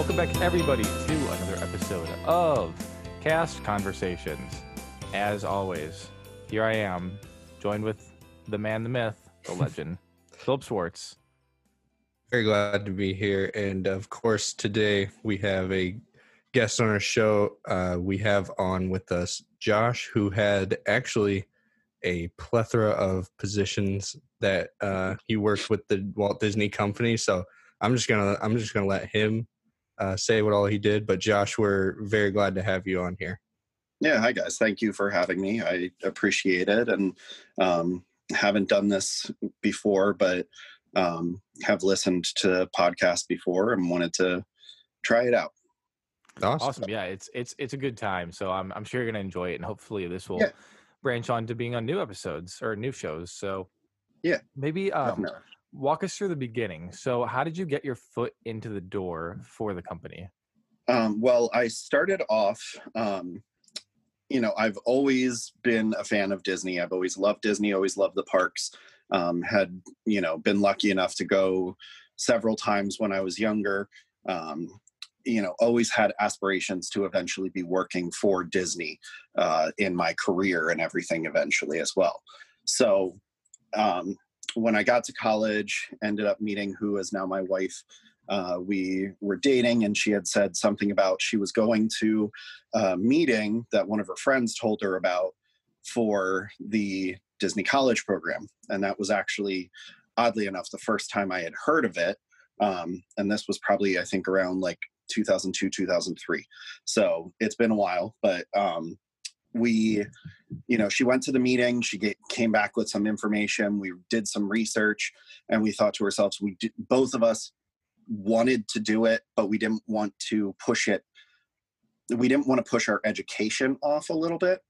Welcome back, everybody, to another episode of Cast Conversations. As always, here I am, joined with the man, the myth, the legend, Philip Schwartz. Very glad to be here. And of course, today we have a guest on our show. Uh, we have on with us Josh, who had actually a plethora of positions that uh, he worked with the Walt Disney Company. So I'm just gonna I'm just gonna let him uh, say what all he did. But Josh, we're very glad to have you on here. Yeah, hi guys. Thank you for having me. I appreciate it, and um, haven't done this before, but um, have listened to podcasts before and wanted to try it out. Awesome. awesome. Yeah, it's it's it's a good time. So I'm I'm sure you're gonna enjoy it, and hopefully this will yeah. branch on to being on new episodes or new shows. So yeah, maybe um, walk us through the beginning. So, how did you get your foot into the door for the company? Um, well, I started off, um, you know, I've always been a fan of Disney. I've always loved Disney, always loved the parks. Um, had, you know, been lucky enough to go several times when I was younger. Um, you know, always had aspirations to eventually be working for Disney uh, in my career and everything eventually as well. So, um, when I got to college, ended up meeting who is now my wife. Uh, we were dating, and she had said something about she was going to a meeting that one of her friends told her about for the Disney College program. And that was actually, oddly enough, the first time I had heard of it. Um, and this was probably, I think, around like 2002, 2003. So it's been a while, but um, we you know she went to the meeting she get, came back with some information we did some research and we thought to ourselves we did, both of us wanted to do it but we didn't want to push it. We didn't want to push our education off a little bit.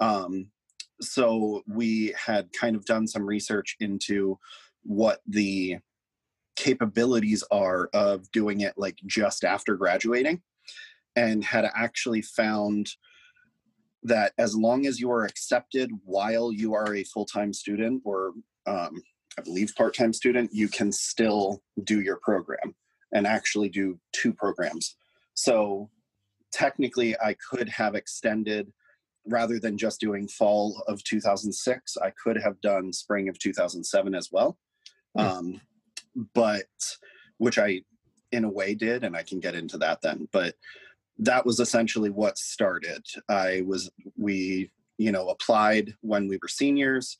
Um, so we had kind of done some research into what the capabilities are of doing it like just after graduating and had actually found that as long as you are accepted while you are a full-time student or um, i believe part-time student you can still do your program and actually do two programs so technically i could have extended rather than just doing fall of 2006 i could have done spring of 2007 as well mm. um, but which i in a way did and i can get into that then but that was essentially what started. I was we you know applied when we were seniors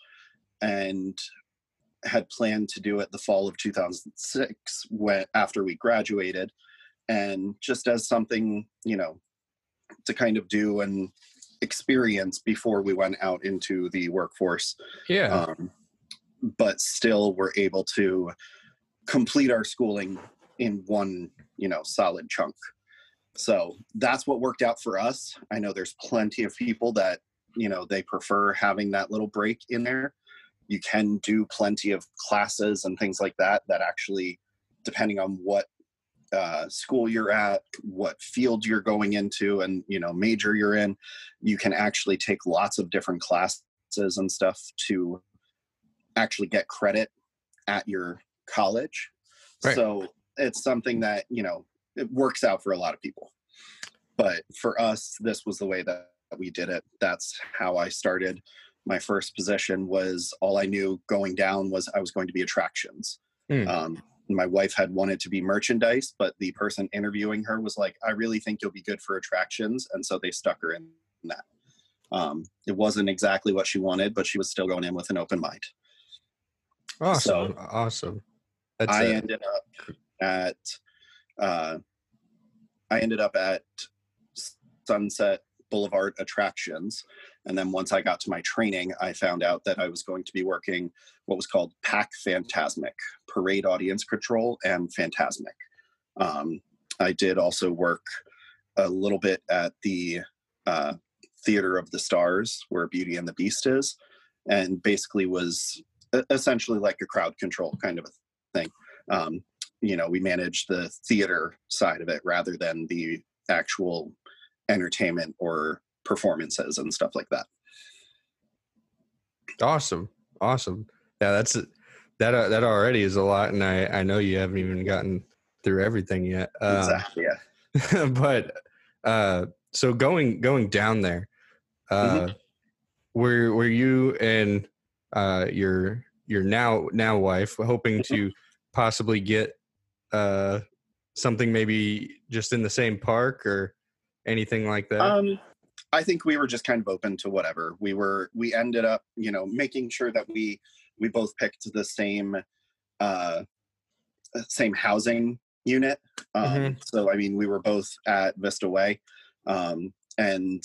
and had planned to do it the fall of 2006 when after we graduated. And just as something you know to kind of do and experience before we went out into the workforce. Yeah. Um, but still we were able to complete our schooling in one you know solid chunk so that's what worked out for us. I know there's plenty of people that, you know, they prefer having that little break in there. You can do plenty of classes and things like that that actually, depending on what uh, school you're at, what field you're going into, and you know major you're in, you can actually take lots of different classes and stuff to actually get credit at your college. Right. So it's something that you know it works out for a lot of people. But for us, this was the way that we did it. That's how I started. My first position was all I knew going down was I was going to be attractions. Mm. Um, my wife had wanted to be merchandise, but the person interviewing her was like, I really think you'll be good for attractions. And so they stuck her in that. Um, it wasn't exactly what she wanted, but she was still going in with an open mind. Awesome. So awesome. That's I ended up at uh, I ended up at Sunset Boulevard Attractions. And then once I got to my training, I found out that I was going to be working what was called Pack Fantasmic, Parade Audience Control and Fantasmic. Um, I did also work a little bit at the uh, Theater of the Stars, where Beauty and the Beast is, and basically was essentially like a crowd control kind of a thing. Um, you know we manage the theater side of it rather than the actual entertainment or performances and stuff like that awesome awesome yeah that's that uh, that already is a lot and i i know you haven't even gotten through everything yet. Um, exactly. Yeah. but uh, so going going down there, uh, Mhm. were were you and uh, your your now now wife hoping Mm-hmm. to possibly get uh, something maybe just in the same park or anything like that? Um, I think we were just kind of open to whatever. We were. We ended up, you know, making sure that we we both picked the same uh, same housing unit. Um, Mhm. So I mean, we were both at Vista Way, um, and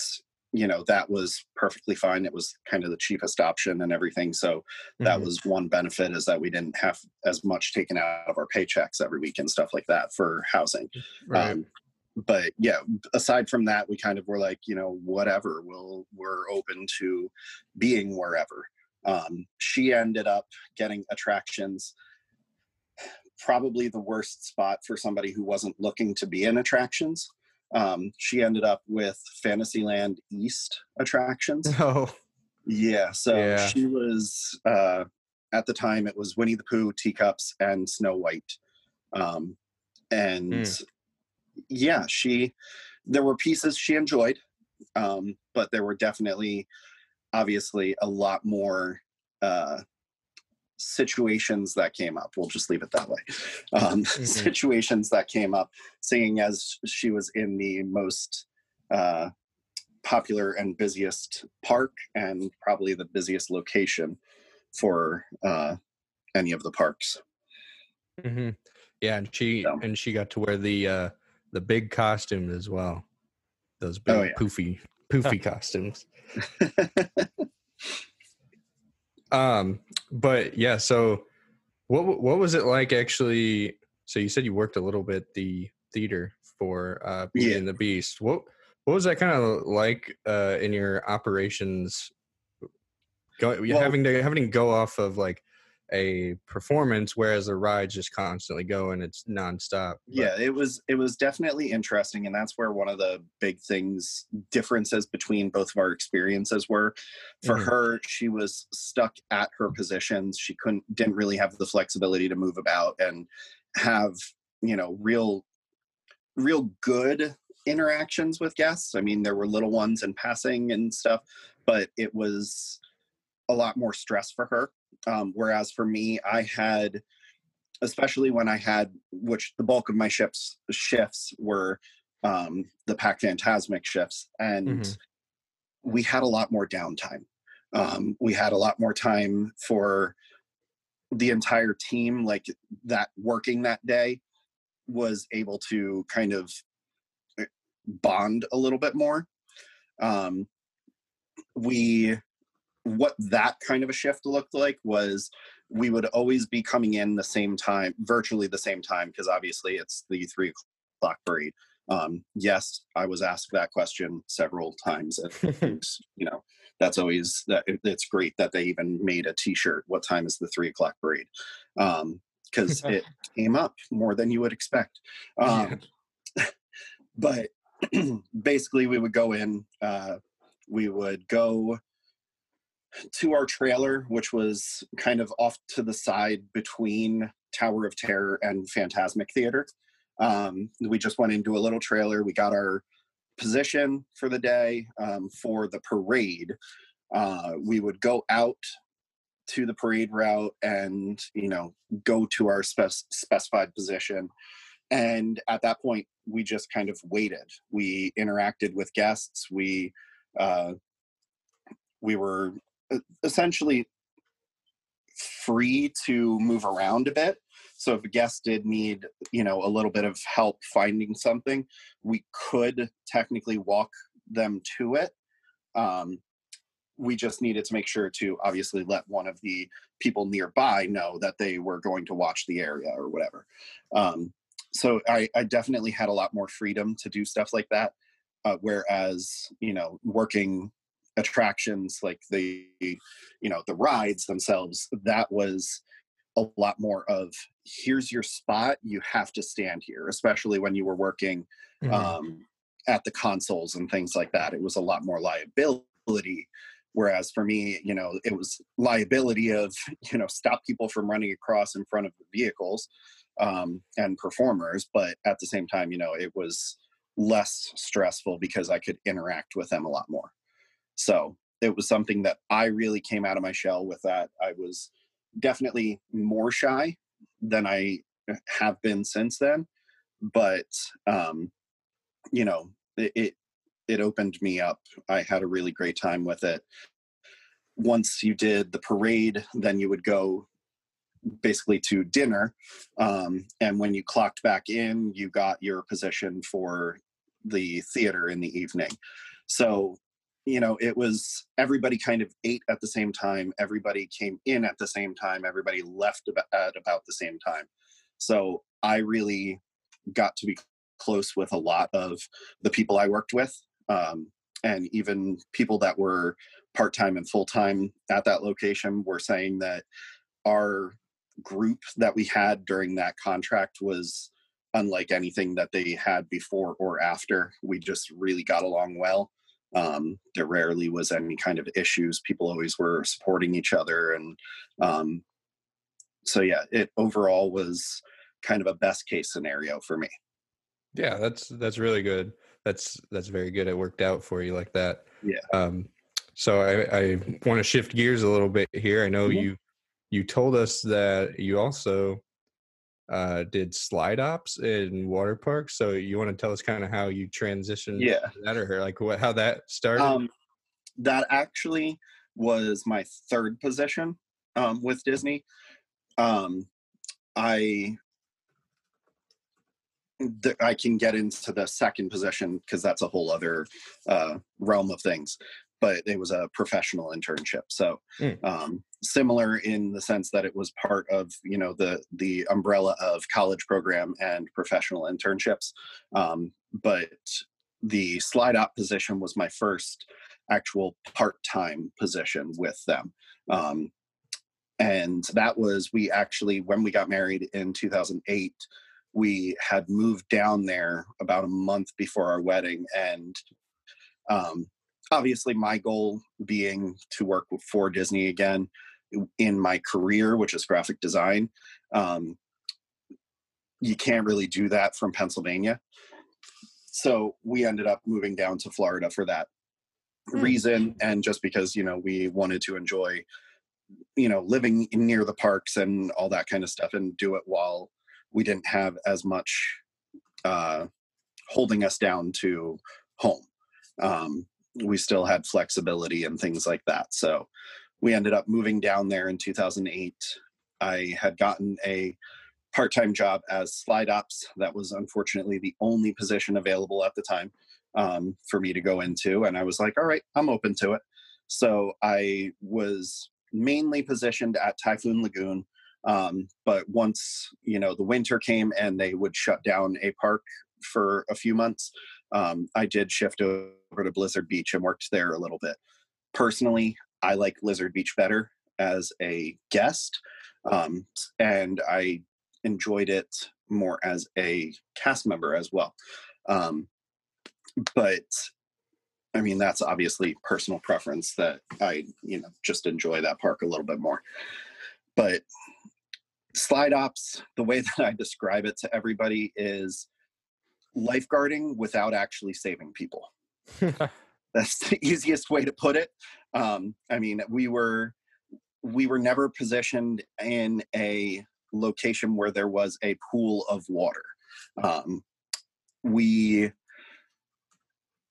you know that was perfectly fine. It was kind of the cheapest option and everything. So that Mhm. was one benefit is that we didn't have as much taken out of our paychecks every week and stuff like that for housing. Right. Um, but yeah, aside from that, we kind of were like, you know, whatever. We'll we're open to being wherever. Um, she ended up getting attractions. Probably the worst spot for somebody who wasn't looking to be in attractions. Um, she ended up with Fantasyland East attractions. oh, Yeah, so Yeah. she was uh, at the time it was Winnie the Pooh, Teacups, and Snow White, um, and Hmm. yeah, she there were pieces she enjoyed, um, but there were definitely, obviously, a lot more uh, situations that came up. We'll just leave it that way. Um, Mhm. Situations that came up, seeing as she was in the most. Uh, popular and busiest park and probably the busiest location for uh, any of the parks. hmm yeah, and she So- and she got to wear the uh, the big costume as well. Those big Oh, yeah. poofy poofy costumes. Um, but yeah, so what what was it like actually? So you said you worked a little bit the theater for uh, Beauty Yeah. and the Beast. What what was that kind of like uh, in your operations? Go, Well- having to having to go off of like a performance, whereas the rides just constantly going it's nonstop. But- yeah it was it was definitely interesting and that's where one of the big things differences between both of our experiences were for Mhm. her she was stuck at her positions she couldn't didn't really have the flexibility to move about and have you know real real good interactions with guests i mean there were little ones in passing and stuff but it was a lot more stress for her um, whereas for me i had especially when I had, which the bulk of my shifts shifts were um, the Pack Fantasmic shifts, and Mhm. we had a lot more downtime. Um, we had a lot more time for the entire team, like that working that day was able to kind of eh, bond a little bit more. Um, we what that kind of a shift looked like was we would always be coming in the same time, virtually the same time, because obviously it's the three o'clock parade. Um, yes, I was asked that question several times, and you know that's always that. it- It's great that they even made a T-shirt. What time is the three o'clock parade? Because it came up more than you would expect. Um, but basically we would go in uh, we would go to our trailer which was kind of off to the side between tower of terror and fantasmic theater. Um, we just went into a little trailer. We got our position for the day um, for the parade. Uh, we would go out to the parade route and you know go to our spec- specified position. And at that point we just kind of waited. We interacted with guests. We uh, we were essentially free to move around a bit. So if a guest did need you know a little bit of help finding something we could technically walk them to it. Um, we just needed to make sure to obviously let one of the people nearby know that they were going to watch the area or whatever. Um, so I, I definitely had a lot more freedom to do stuff like that. Uh, whereas you know working attractions like the you know the rides themselves that was a lot more of here's your spot you have to stand here especially when you were working Mhm. um, at the consoles and things like that. It was a lot more liability. Whereas for me, you know, it was liability of, you know, stop people from running across in front of the vehicles. um, and performers, but at the same time, you know, it was less stressful because I could interact with them a lot more. So it was something that I really came out of my shell with that. I was definitely more shy than I have been since then, but um, you know, it, it it opened me up. I had a really great time with it. Once you did the parade, then you would go basically to dinner. Um, and when you clocked back in, you got your position for the theater in the evening. So, you know, it was everybody kind of ate at the same time, everybody came in at the same time, everybody left at about the same time. So I really got to be close with a lot of the people I worked with. Um, and even people that were part-time and full-time at that location were saying that our group that we had during that contract was unlike anything that they had before or after. We just really got along well. Um, there rarely was any kind of issues. People always were supporting each other, and um, so yeah, it overall was kind of a best case scenario for me. Yeah, that's that's really good. That's that's very good. It worked out for you like that. Yeah. Um, so I, I want to shift gears a little bit here. I know Mhm. you you told us that you also uh, did slide ops in water parks. So you want to tell us kind of how you transitioned Yeah. that or like what how that started? Um, that actually was my third position um, with Disney. Um, I th- I can get into the second position because that's a whole other uh, realm of things. But it was a professional internship, so Mm. um, similar in the sense that it was part of you know the the umbrella of college program and professional internships. Um, but the slide op position was my first actual part-time position with them um, and that was we actually when we got married in 2008 we had moved down there about a month before our wedding and um, obviously my goal being to work for disney again in my career which is graphic design um, you can't really do that from pennsylvania. So we ended up moving down to florida for that Hmm. reason and just because you know we wanted to enjoy you know living near the parks and all that kind of stuff and do it while we didn't have as much uh holding us down to home. Um we still had flexibility and things like that. So we ended up moving down there in 2008 i had gotten a part-time job as slide ops that was unfortunately the only position available at the time um, for me to go into. And I was like, all right, I'm open to it. So I was mainly positioned at Typhoon Lagoon. Um, but once, you know, the winter came and they would shut down a park for a few months, um, I did shift over to Blizzard Beach and worked there a little bit. Personally, I like Blizzard Beach better as a guest. Um, and I enjoyed it more as a cast member as well. Um, but I mean, that's obviously personal preference that I, you know, just enjoy that park a little bit more. But slide ops, the way that I describe it to everybody is lifeguarding without actually saving people. That's the easiest way to put it. Um, I mean, we were we were never positioned in a location where there was a pool of water. Um, we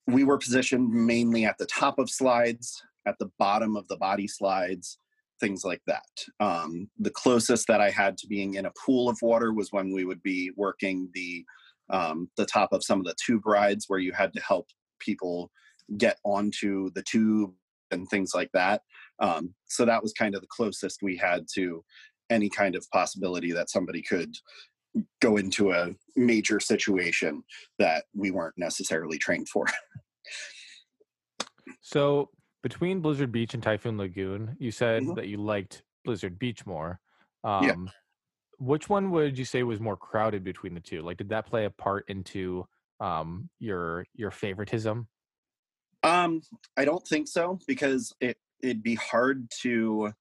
we were positioned mainly at the top of slides, at the bottom of the body slides, things like that. Um, the closest that I had to being in a pool of water was when we would be working the um, the top of some of the tube rides where you had to help people get onto the tube and things like that. Um, so that was kind of the closest we had to any kind of possibility that somebody could go into a major situation that we weren't necessarily trained for. So between Blizzard Beach and Typhoon Lagoon, you said Mhm. that you liked Blizzard Beach more. Yeah. Um, Which one would you say was more crowded between the two? Like, did that play a part into um, your your favoritism? Um, I don't think so because it it'd be hard to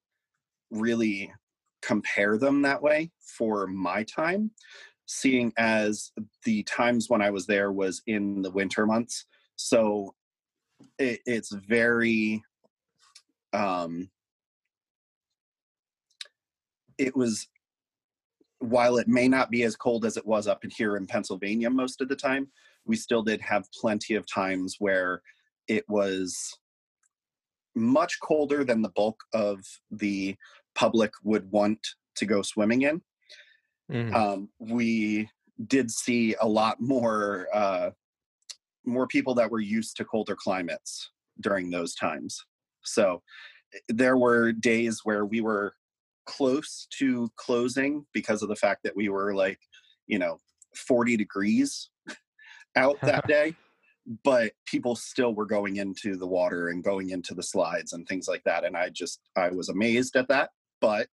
really compare them that way for my time, seeing as the times when I was there was in the winter months. So it, it's very, um, it was, while it may not be as cold as it was up in here in Pennsylvania most of the time, we still did have plenty of times where it was much colder than the bulk of the public would want to go swimming in. Mhm. Um, we did see a lot more uh, more people that were used to colder climates during those times. So eh, there were days where we were close to closing because of the fact that we were like, you know, 40 degrees out that day but people still were going into the water and going into the slides and things like that and i just i was amazed at that but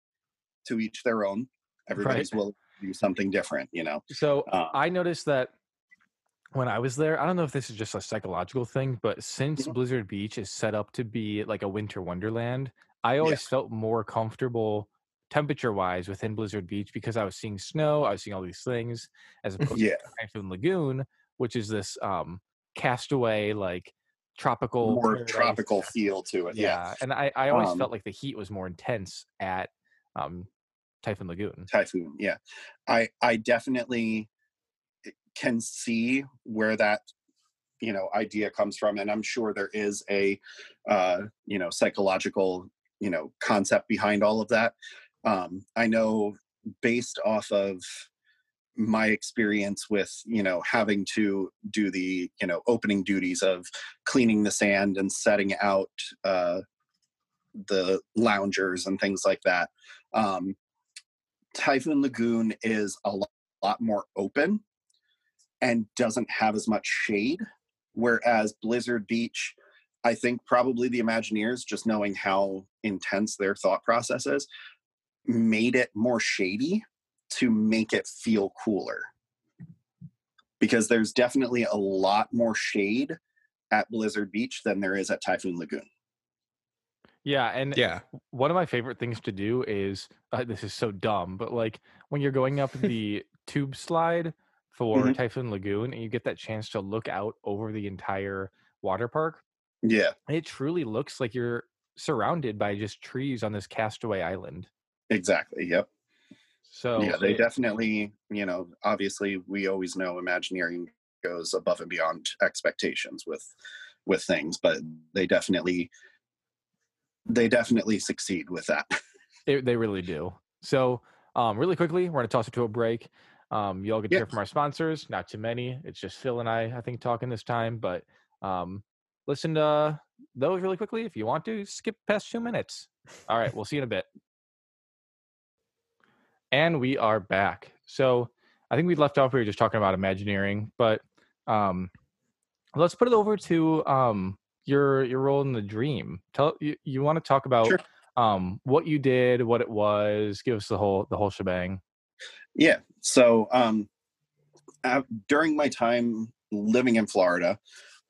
to each their own everybody's Right. will do something different you know So uh, I noticed that when I was there, I don't know if this is just a psychological thing, but since Mhm. Blizzard Beach is set up to be like a winter wonderland, I always felt more comfortable temperature wise within Blizzard Beach because I was seeing snow, I was seeing all these things, as opposed yeah to Typhoon Lagoon, which is this um castaway like tropical more paradise. tropical feel to it yeah, Yeah, and I I always Um, felt like the heat was more intense at um Typhoon Lagoon. typhoon yeah i i definitely can see where that you know idea comes from and i'm sure there is a uh you know psychological you know concept behind all of that um i know based off of my experience with you know having to do the you know opening duties of cleaning the sand and setting out uh the loungers and things like that um typhoon lagoon is a lo- lot more open and doesn't have as much shade whereas blizzard beach i think probably the imagineers just knowing how intense their thought process is made it more shady to make it feel cooler because there's definitely a lot more shade at blizzard beach than there is at typhoon lagoon Yeah, and Yeah. one of my favorite things to do is uh, this is so dumb, but like when you're going up the tube slide for Mhm. Typhoon Lagoon and you get that chance to look out over the entire water park, yeah it truly looks like you're surrounded by just trees on this castaway island. exactly yep So yeah they definitely you know obviously we always know imagineering goes above and beyond expectations with with things but they definitely they definitely succeed with that It, they really do. So, um, really quickly, we're going to toss it to a break. Um, you all get to hear from our sponsors. Not too many. It's just Phil and I, I think, talking this time. But um, listen to those really quickly. If you want to, skip past two minutes. All right, we'll see you in a bit. And we are back. So I think we left off. We were just talking about Imagineering, but um, let's put it over to um, your your role in the dream. Tell you, you want to talk about Sure. um what you did what it was give us the whole the whole shebang Yeah. So um, uh, during my time living in Florida,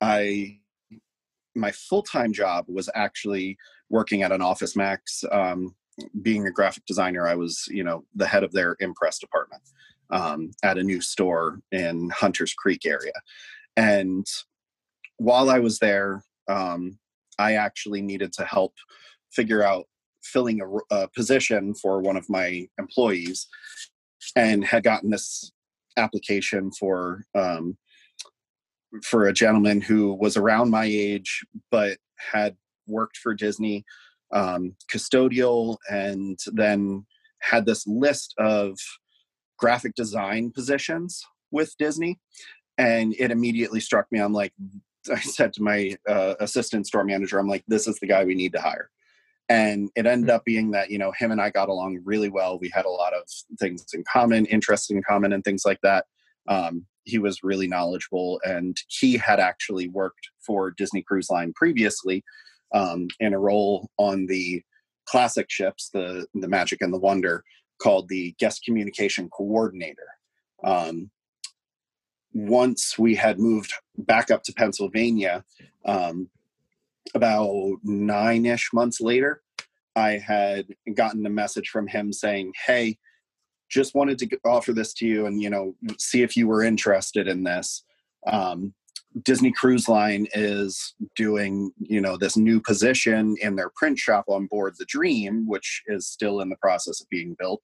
I my full time job was actually working at an Office Max. Um, being a graphic designer, I was you know the head of their impress department um, at a new store in Hunters Creek area, and while I was there, um, I actually needed to help figure out filling a position for one of my employees and had gotten this application for um, for a gentleman who was around my age but had worked for Disney um, custodial and then had this list of graphic design positions with Disney. And it immediately struck me I'm like I said to my uh, assistant store manager I'm like this is the guy we need to hire. And it ended up being that you know him and i got along really well. We had a lot of things in common interests in common and things like that. Um, he was really knowledgeable and he had actually worked for disney cruise line previously um, in a role on the classic ships the the magic and the wonder called the guest communication coordinator um, once we had moved back up to pennsylvania um, about nine ish months later, I had gotten a message from him saying, "Hey, just wanted to offer this to you, and you know, see if you were interested in this." Um, Disney Cruise Line is doing, you know, this new position in their print shop on board the Dream, which is still in the process of being built.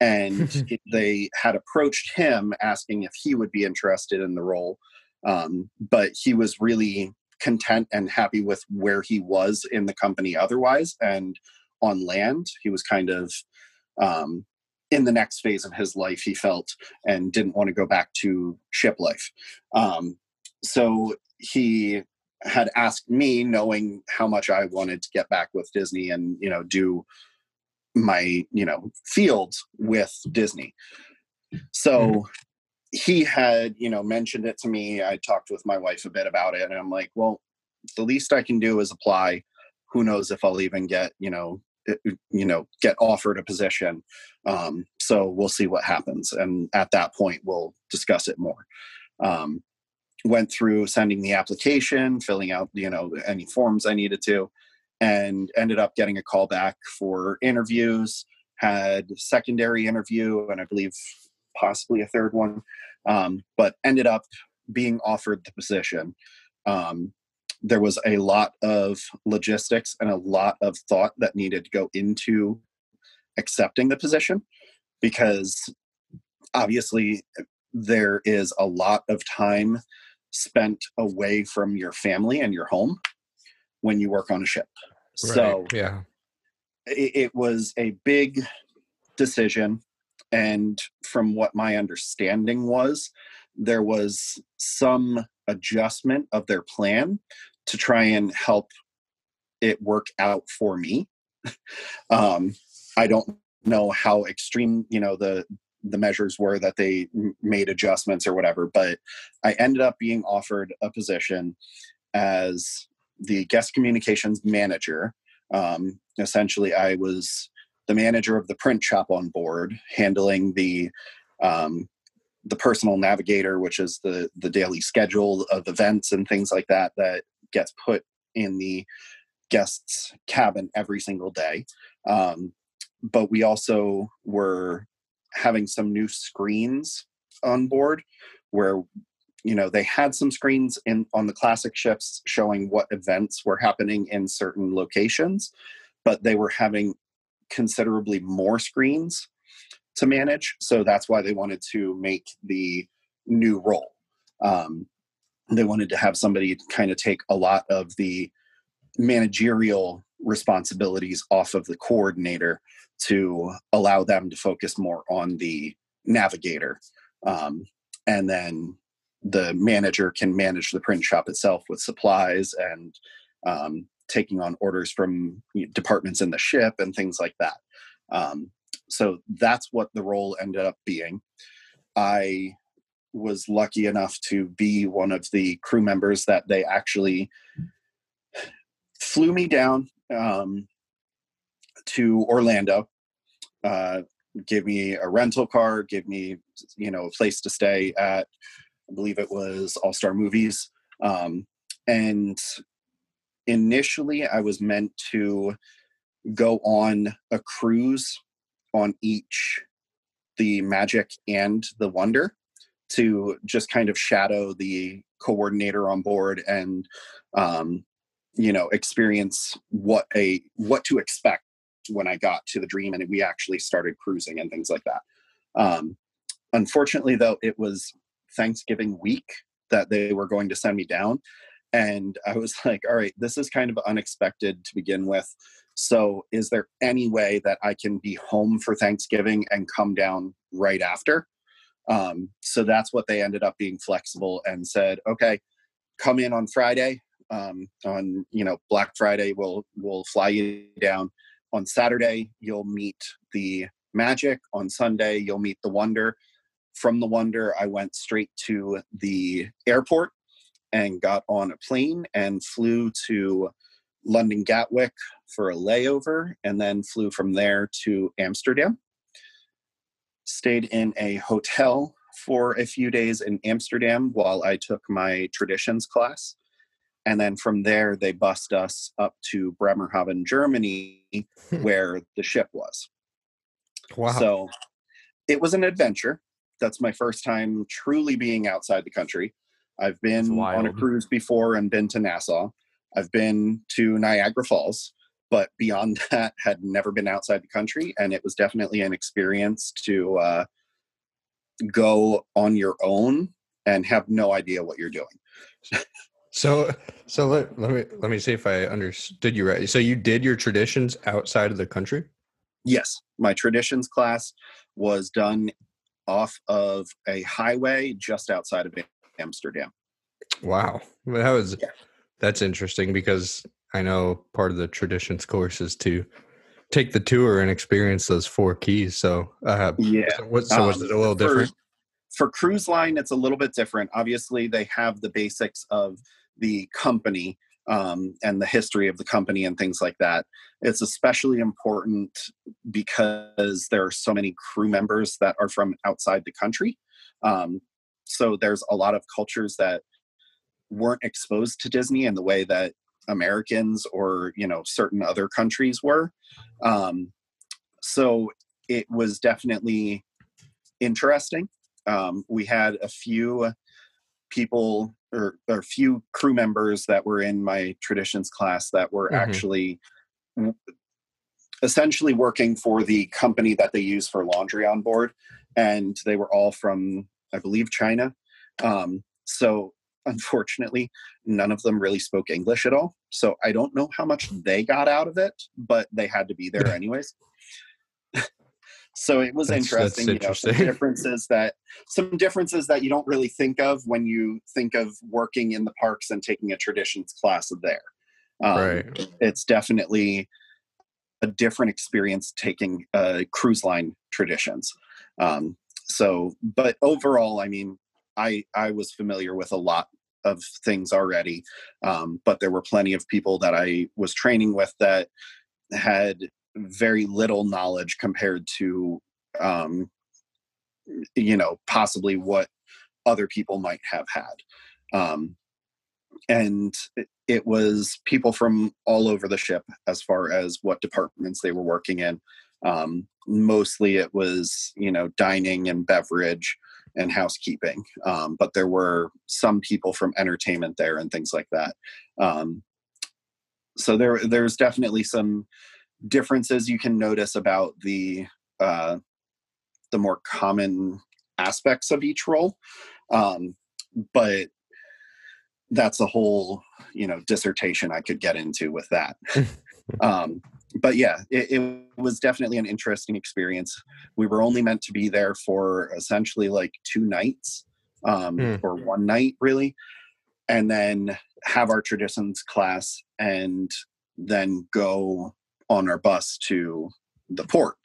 And they had approached him asking if he would be interested in the role. Um, but he was really content and happy with where he was in the company otherwise. And on land, he was kind of um, in the next phase of his life, he felt, and didn't want to go back to ship life. Um, so he had asked me knowing how much i wanted to get back with disney and you know do my you know field with disney. So mm-hmm. he had you know mentioned it to me. I talked with my wife a bit about it and i'm like well the least i can do is apply. Who knows if i'll even get you know you know get offered a position. Um, so we'll see what happens and at that point we'll discuss it more. Um, went through sending the application, filling out, you know, any forms I needed to, and ended up getting a call back for interviews. Had secondary interview, and I believe possibly a third one, um, but ended up being offered the position. Um, there was a lot of logistics and a lot of thought that needed to go into accepting the position because obviously there is a lot of time spent away from your family and your home when you work on a ship. Right. So yeah, it, it was a big decision. And from what my understanding was, there was some adjustment of their plan to try and help it work out for me. um, I don't know how extreme, you know, the the measures were that they made adjustments or whatever. But I ended up being offered a position as the guest communications manager. Um, essentially, I was the manager of the print shop on board, handling the um, the personal navigator, which is the the daily schedule of events and things like that that gets put in the guest's cabin every single day. Um, but we also were having some new screens on board where you know they had some screens in on the classic ships showing what events were happening in certain locations but they were having considerably more screens to manage so that's why they wanted to make the new role. Um, they wanted to have somebody kind of take a lot of the managerial responsibilities off of the coordinator to allow them to focus more on the navigator. Um, and then the manager can manage the print shop itself with supplies and um, taking on orders from departments in the ship and things like that. Um, so that's what the role ended up being. I was lucky enough to be one of the crew members that they actually flew me down um, to Orlando uh, gave me a rental car, gave me you know a place to stay at. I believe it was All Star Movies, um, and initially I was meant to go on a cruise on each the Magic and the Wonder to just kind of shadow the coordinator on board and um, you know experience what a what to expect when I got to the dream and we actually started cruising and things like that. Um, unfortunately, though, it was Thanksgiving week that they were going to send me down. And I was like, all right, this is kind of unexpected to begin with. So, is there any way that I can be home for Thanksgiving and come down right after? Um, so that's what they ended up being flexible and said, okay, come in on Friday. Um, on you know Black Friday, we'll we'll fly you down on Saturday, you'll meet the Magic. On Sunday, you'll meet the Wonder. From the Wonder, I went straight to the airport and got on a plane and flew to London Gatwick for a layover and then flew from there to Amsterdam. Stayed in a hotel for a few days in Amsterdam while I took my traditions class. And then from there they bussed us up to bremerhaven germany where the ship was Wow. so it was an adventure. That's my first time truly being outside the country. I've been on a cruise before and been to Nassau. I've been to Niagara Falls, but beyond that, had never been outside the country. And it was definitely an experience to uh, go on your own and have no idea what you're doing. So so let, let me let me see if I understood you right. So you did your traditions outside of the country? Yes, my traditions class was done off of a highway just outside of Amsterdam. Wow. That was Yeah. that's interesting because I know part of the traditions course is to take the tour and experience those four keys. So uh Yeah. so, what, so was Um, it a little for- different? for cruise line it's a little bit different obviously they have the basics of the company um, and the history of the company and things like that. It's especially important because there are so many crew members that are from outside the country um, so there's a lot of cultures that weren't exposed to disney in the way that americans or you know certain other countries were um, so it was definitely interesting. Um, we had a few people or, or a few crew members that were in my traditions class that were Mhm. actually essentially working for the company that they use for laundry on board and they were all from i believe china. Um, so unfortunately none of them really spoke english at all. So i don't know how much they got out of it but they had to be there anyways so it was That's- that's interesting you know some differences that some differences that you don't really think of when you think of working in the parks and taking a traditions class there. Um, right. it's definitely a different experience taking uh, cruise line traditions. Um, so but overall i mean i i was familiar with a lot of things already um, but there were plenty of people that i was training with that had very little knowledge compared to um, you know possibly what other people might have had. Um, and it- was people from all over the ship as far as what departments they were working in. Um, mostly it was you know dining and beverage and housekeeping. Um, but there were some people from entertainment there and things like that. Um, so there there's definitely some differences you can notice about the uh, the more common aspects of each role. Um, but that's a whole you know dissertation i could get into with that. Um, but yeah it, it was definitely an interesting experience. We were only meant to be there for essentially like two nights um, Hmm. or one night really and then have our traditions class and then go on our bus to the port.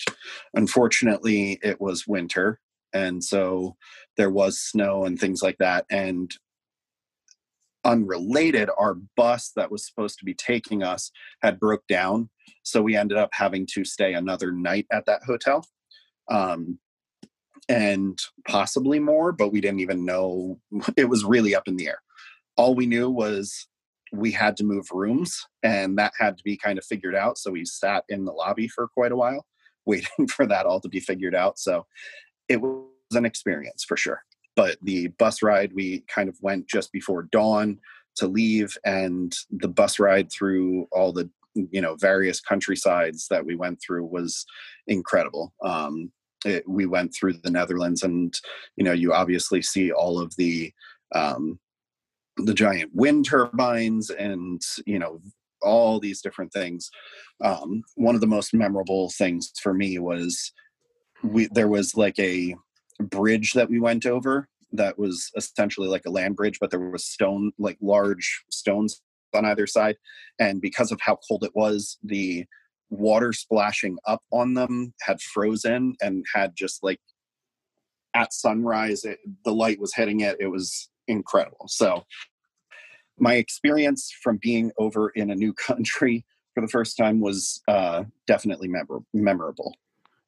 Unfortunately it was winter and so there was snow and things like that and unrelated our bus that was supposed to be taking us had broke down so we ended up having to stay another night at that hotel um, and possibly more but we didn't even know it was really up in the air. All we knew was we had to move rooms and that had to be kind of figured out so we sat in the lobby for quite a while waiting for that all to be figured out so it was an experience for sure. But the bus ride we kind of went just before dawn to leave and the bus ride through all the you know various countrysides that we went through was incredible. Um it, we went through the netherlands and you know you obviously see all of the um the giant wind turbines and you know all these different things. Um one of the most memorable things for me was we there was like a bridge that we went over that was essentially like a land bridge but there was stone like large stones on either side. And because of how cold it was the water splashing up on them had frozen and had just like at sunrise it, the light was hitting it. It was incredible so my experience from being over in a new country for the first time was uh, definitely memor- memorable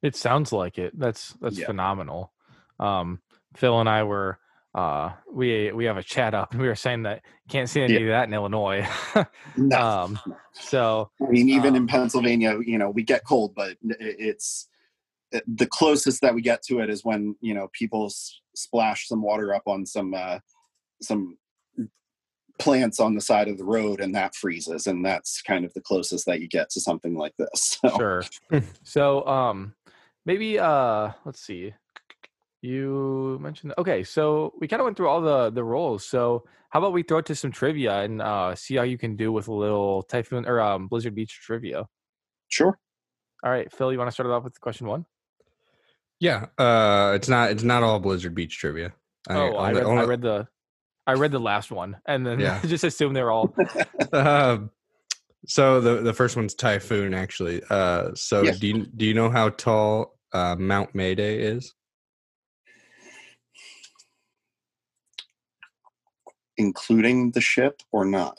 It sounds like it. That's that's Yeah. phenomenal. Um, Phil and I were uh, we we have a chat up, and we were saying that can't see any Yeah. of that in Illinois. No. um, so I mean, even in um, Pennsylvania, you know, we get cold, but it's the closest that we get to it is when you know people s- splash some water up on some uh, some plants on the side of the road, and that freezes, and that's kind of the closest that you get to something like this. So, sure. so um, maybe uh, let's see. You mentioned okay, so we kind of went through all the the roles. So how about we throw it to some trivia and uh, see how you can do with a little typhoon or um, Blizzard Beach trivia. sure. All right, Phil, you want to start it off with question one? Yeah, uh, it's not it's not all Blizzard Beach trivia. oh, I read, I only- read the I read the last one, and then Yeah. just assume they're all Um, so the the first one's typhoon actually. Uh, so Yeah. do you do you know how tall uh, Mount Mayday is? Including the ship or not?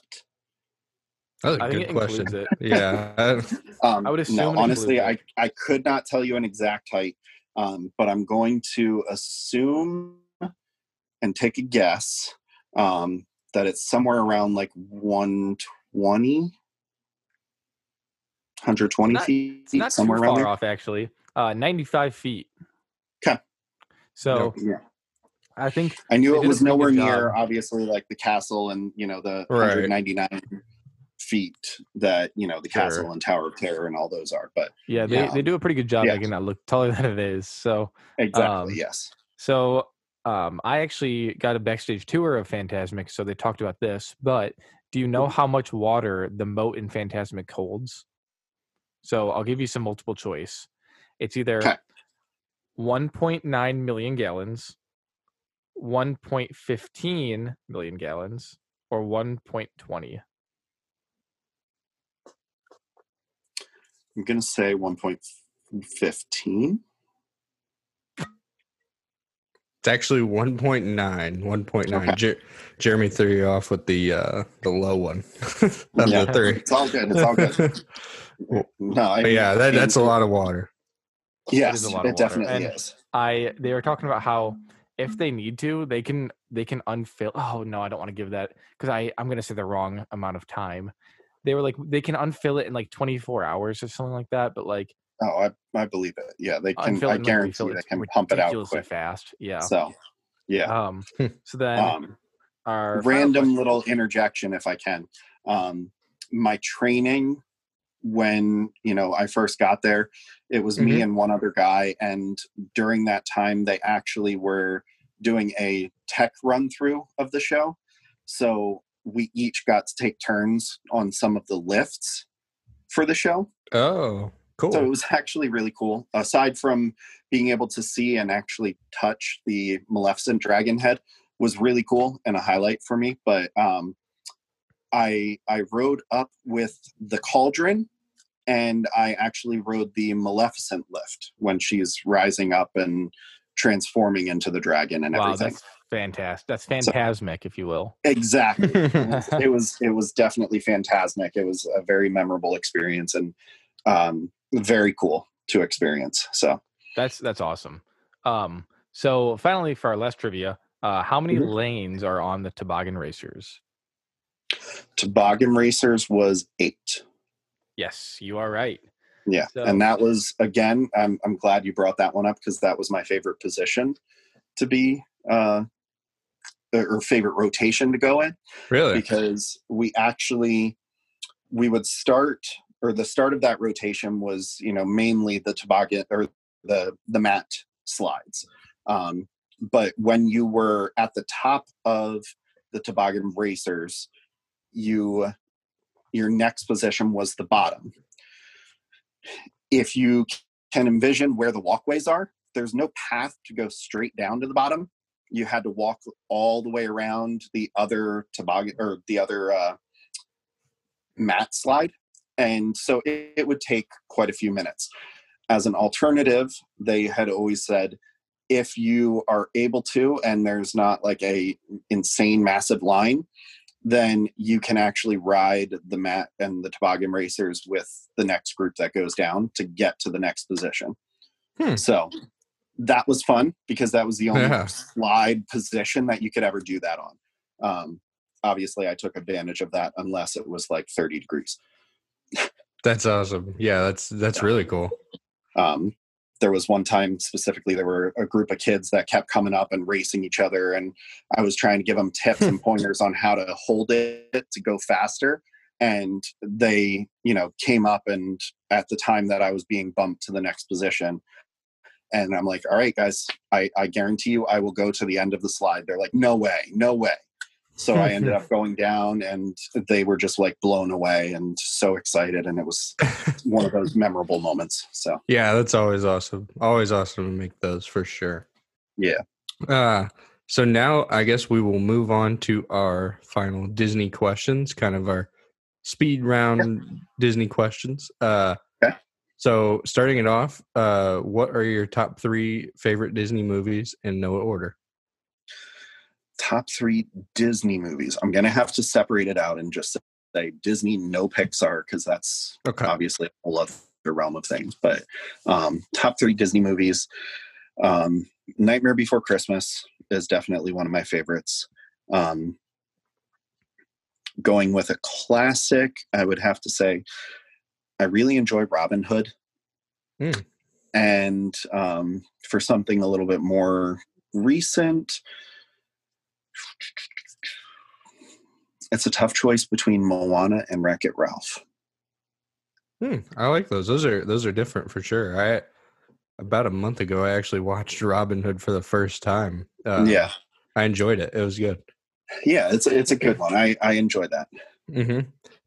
That's a I good question. Yeah, Um, I would assume no, honestly, I, I could not tell you an exact height, um, but I'm going to assume and take a guess um, that it's somewhere around like 120, 120 Not- feet, It's not somewhere too far off, actually. Uh, 95 feet. 'Kay. So Yeah. I think I knew it was nowhere near, obviously, like the castle and you know the Right. 199 feet that you know the Sure. castle and Tower of Terror and all those are. But yeah, they, they do a pretty good job Yeah. making that look taller than it is. So exactly, Um, yes. so um, I actually got a backstage tour of Fantasmic, so they talked about this. But do you know how much water the moat in Fantasmic holds? So I'll give you some multiple choice. It's either Okay. 1.9 million gallons, 1.15 million gallons, or 1.20. I'm gonna say 1.15. it's actually 1.9. 1.9. Okay. Jer- Jeremy threw you off with the uh, the low one Yeah. the three. It's all good. It's all good. No, I But yeah, that, that's a lot of water. Yes, is a it, lot of water. definitely And- is. I they were talking about how if they need to, they can they can unfill. Oh no, I don't want to give that because I I'm gonna say the wrong amount of time. They were like they can unfill it in like 24 hours or something like that, but like Oh, I, I believe it. Yeah, they can. unfill it I and, like, guarantee they can pump it out ridiculously quick. fast. Yeah. So, yeah. Um. So then Um, our random little interjection, if I can. Um, my training when you know I first got there, it was me and one other guy, and during that time, they actually were doing a tech run through of the show. So we each got to take turns on some of the lifts for the show. Oh, cool. So it was actually really cool. Aside from being able to see and actually touch the Maleficent dragon head was really cool and a highlight for me. But um, I I rode up with the cauldron and I actually rode the Maleficent lift when she's rising up and transforming into the dragon and wow, everything. that's fantastic. That's fantasmic, if you will. Exactly. it was it was definitely fantastic. It was a very memorable experience and um, very cool to experience. So That's that's awesome. Um. So finally, for our last trivia, uh, how many Mhm. lanes are on the toboggan racers? toboggan racers was eight. Yes, you are right. Yeah, So- and that was again. I'm I'm glad you brought that one up because that was my favorite position to be, uh, or favorite rotation to go in really? because we actually we would start or the start of that rotation was you know mainly the toboggan or the the mat slides. Um, but when you were at the top of the toboggan racers you your next position was the bottom. If you can envision where the walkways are there's no path to go straight down to the bottom. You had to walk all the way around the other toboggan or the other uh, mat slide and so it, it would take quite a few minutes as an alternative they had always said if you are able to and there's not like a insane massive line then you can actually ride the mat and the toboggan racers with the next group that goes down to get to the next position Hmm. so that was fun because that was the only Yeah. slide position that you could ever do that on. Um, obviously, I took advantage of that unless it was like 30 degrees. That's awesome. Yeah, that's that's Yeah. really cool. Um, there was one time specifically, there were a group of kids that kept coming up and racing each other, and I was trying to give them tips and pointers on how to hold it to go faster. And they, you know, came up and at the time that I was being bumped to the next position, and I'm like, all right, guys, I, I guarantee you I will go to the end of the slide. They're like, no way, no way. So I ended up going down and they were just like blown away and so excited. And it was one of those memorable moments. So, Yeah, that's always awesome. Always awesome to make those for sure. yeah. Uh so now I guess we will move on to our final Disney questions, kind of our speed round Disney questions. Uh Okay. so starting it off, uh what are your top 3 favorite Disney movies in no order? Top three Disney movies. I'm going to have to separate it out and just say Disney, no Pixar, because that's Okay. obviously a whole other realm of things. But um, top three Disney movies. Um, Nightmare Before Christmas is definitely one of my favorites. Um, going with a classic, I would have to say I really enjoy Robin Hood. Hmm. And um, for something a little bit more recent, it's a tough choice between Moana and Wreck It Ralph. Hmm, I like those. Those are those are different for sure. I about a month ago I actually watched Robin Hood for the first time. Uh, yeah, I enjoyed it. It was good. yeah, it's it's a good one. I I enjoy that. hmm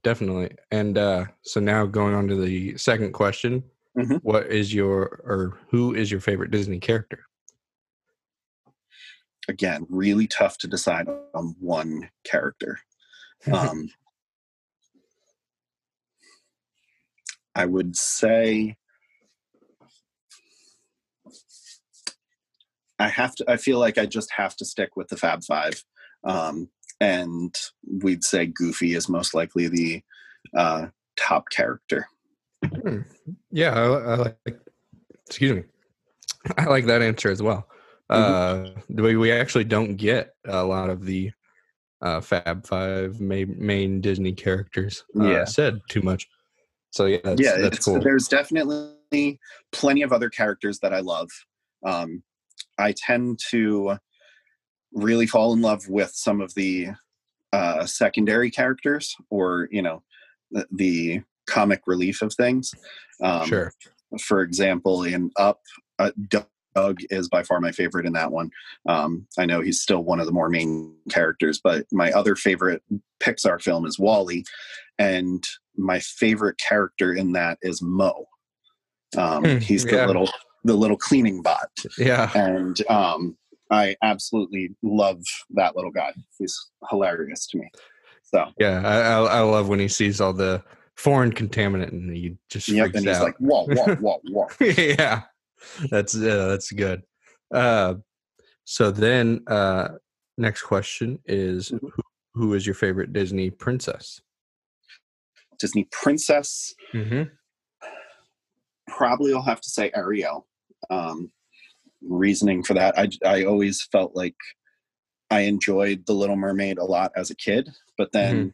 Definitely. And uh, so now going on to the second question, Mhm. what is your or who is your favorite Disney character? Again, really tough to decide on one character. Um, I would say I have to. I feel like I just have to stick with the Fab Five, um, and we'd say Goofy is most likely the uh, top character. Hmm. Yeah, I, I like. Excuse me. I like that answer as well. Uh, we we actually don't get a lot of the uh, Fab Five main, main Disney characters uh, Yeah. said too much. So yeah, that's, yeah, that's cool. there's definitely plenty of other characters that I love. Um, I tend to really fall in love with some of the uh, secondary characters, or you know, the, the comic relief of things. Um, sure. For example, in Up, uh, Dug is by far my favorite in that one. Um, I know he's still one of the more main characters, but my other favorite Pixar film is WALL-E, and my favorite character in that is M-O. Um, Hmm, he's the yeah. little the little cleaning bot, Yeah. and um, I absolutely love that little guy. He's hilarious to me. So Yeah, I, I I love when he sees all the foreign contaminant and he just yep, freaks and he's out. like, whoa, whoa, whoa, whoa. yeah, that's that's good. Uh, so then, uh, next question is Mhm. who, who is your favorite Disney princess? Disney princess. Mm-hmm. probably I'll have to say Ariel. Um, reasoning for that, I I always felt like I enjoyed The Little Mermaid a lot as a kid, but then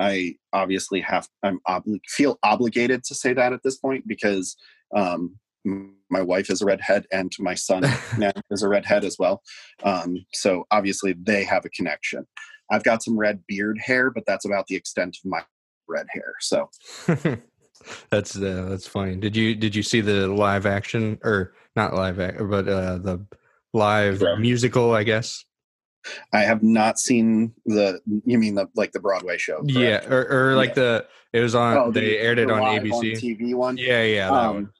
I obviously have I'm obli- feel obligated to say that at this point because um, my wife is a redhead and my son is a redhead as well. Um, so obviously they have a connection. I've got some red beard hair, but that's about the extent of my red hair. So that's uh, that's funny. Did you did you see the live action or not live but uh, the live musical? I guess. I have not seen the. You mean the like the Broadway show? correct? Yeah, or, or like Yeah. the it was on. Oh, they the- aired it on ABC. TV one. Yeah, yeah. Um,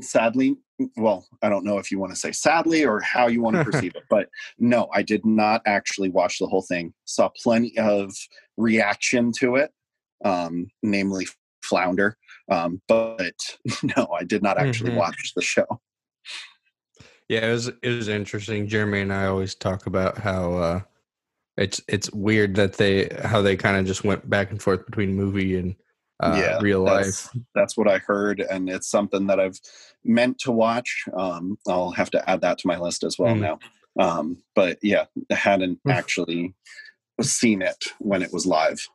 sadly, well, I don't know if you want to say sadly or how you want to perceive it, but no, I did not actually watch the whole thing. Saw plenty of reaction to it, um, namely Flounder, um, but no, I did not actually Mhm. watch the show. Yeah, it was it was interesting. Jeremy and I always talk about how uh it's it's weird that they how they kind of just went back and forth between movie and uh, Yeah, real that's- life. That's what I heard, and it's something that I've meant to watch. Um, I'll have to add that to my list as well Mm. now. Um, but yeah, I hadn't Mm. actually seen it when it was live.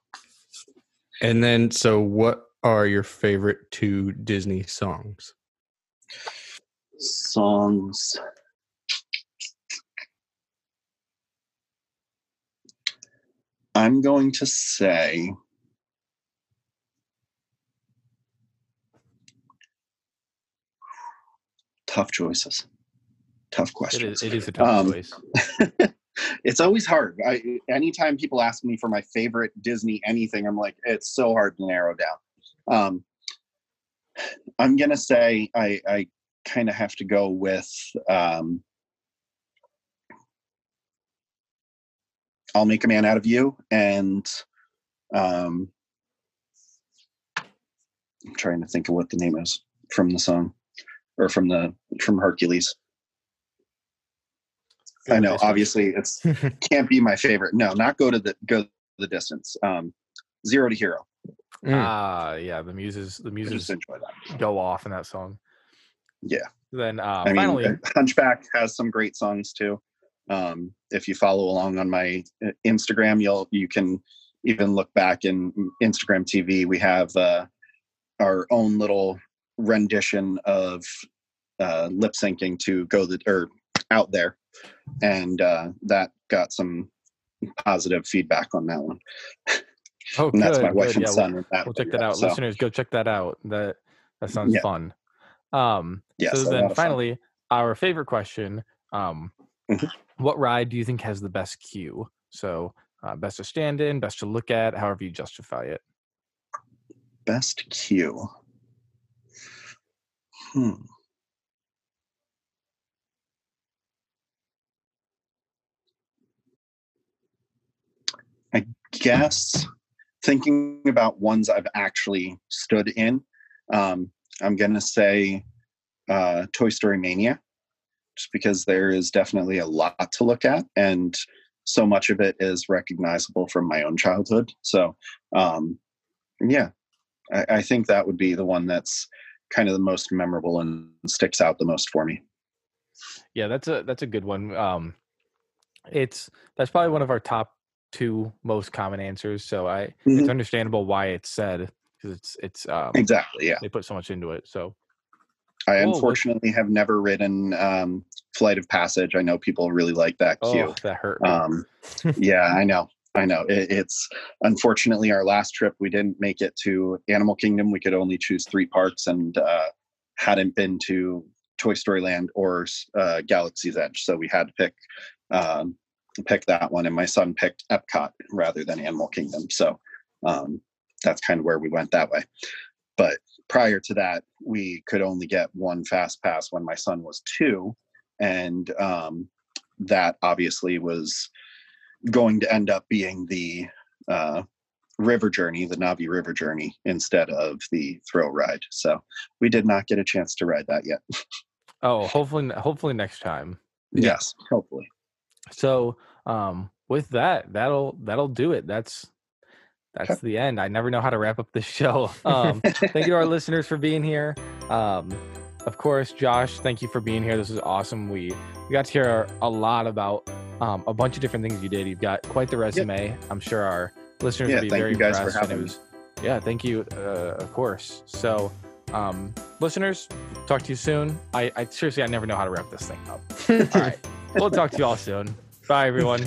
And then, so what are your favorite two Disney songs? Songs. I'm going to say tough choices. Tough questions. is, it is a tough Um, choice. it's always hard. I anytime people ask me for my favorite Disney anything, I'm like, it's so hard to narrow down. Um, I'm gonna say I, I kind of have to go with um, "I'll Make a Man Out of You" and um, I'm trying to think of what the name is from the song or from the from Hercules. I know, Distance. obviously, it's can't be my favorite. No, not go to the go the distance. Um, zero to hero. Mm. Ah, yeah. The muses, the muses just enjoy that. go off in that song. Yeah. Then uh, I mean, finally, uh, Hunchback has some great songs too. Um, if you follow along on my uh, Instagram, you'll you can even look back in Instagram TV. We have uh, our own little rendition of uh, lip syncing to go the or out there, and uh, that got some positive feedback on that one. oh, And that's good, my wife good. and Yeah, son. We'll, that we'll check that out. so, Listeners, go check that out. That that sounds Yeah. fun. Um, Yes, a so then of fun. finally, our favorite question: um, Mhm. What ride do you think has the best queue? So, uh, best to stand in, best to look at, however you justify it. Best queue. Hmm. I guess thinking about ones I've actually stood in, um, I'm going to say uh, Toy Story Mania, just because there is definitely a lot to look at, and so much of it is recognizable from my own childhood. So, um, yeah, I, I think that would be the one that's kind of the most memorable and sticks out the most for me. Yeah, that's a that's a good one. Um, it's that's probably one of our top two most common answers. So I it's Mhm. understandable why it's said because it's it's um, Exactly. Yeah. they put so much into it. So I but- unfortunately have never ridden um, Flight of Passage. I know people really like that oh, that hurt. Me. Um, yeah, I know. I know. It, it's unfortunately our last trip. We didn't make it to Animal Kingdom. We could only choose three parks and uh, hadn't been to Toy Story Land or uh, Galaxy's Edge. So we had to pick um, pick that one. And my son picked Epcot rather than Animal Kingdom. So um, that's kind of where we went that way. But prior to that, we could only get one fast pass when my son was two, and um, that obviously was going to end up being the uh, river journey, the Na'vi River journey, instead of the thrill ride. So we did not get a chance to ride that yet. oh, hopefully hopefully next time. Yes, hopefully. So um, with that, that'll that'll do it. That's that's Okay. the end. I never know how to wrap up this show. Um, thank you to our listeners for being here. Um, of course, Josh, thank you for being here. This is awesome. We we got to hear a lot about um, a bunch of different things you did. You've got quite the resume. I'm sure our listeners Yeah, will be very you guys impressed. and it having me. was, yeah, thank you. Uh, of course. So, um, listeners, talk to you soon. I, I seriously, I never know how to wrap this thing up. All right, we'll talk to you all soon. Bye, everyone.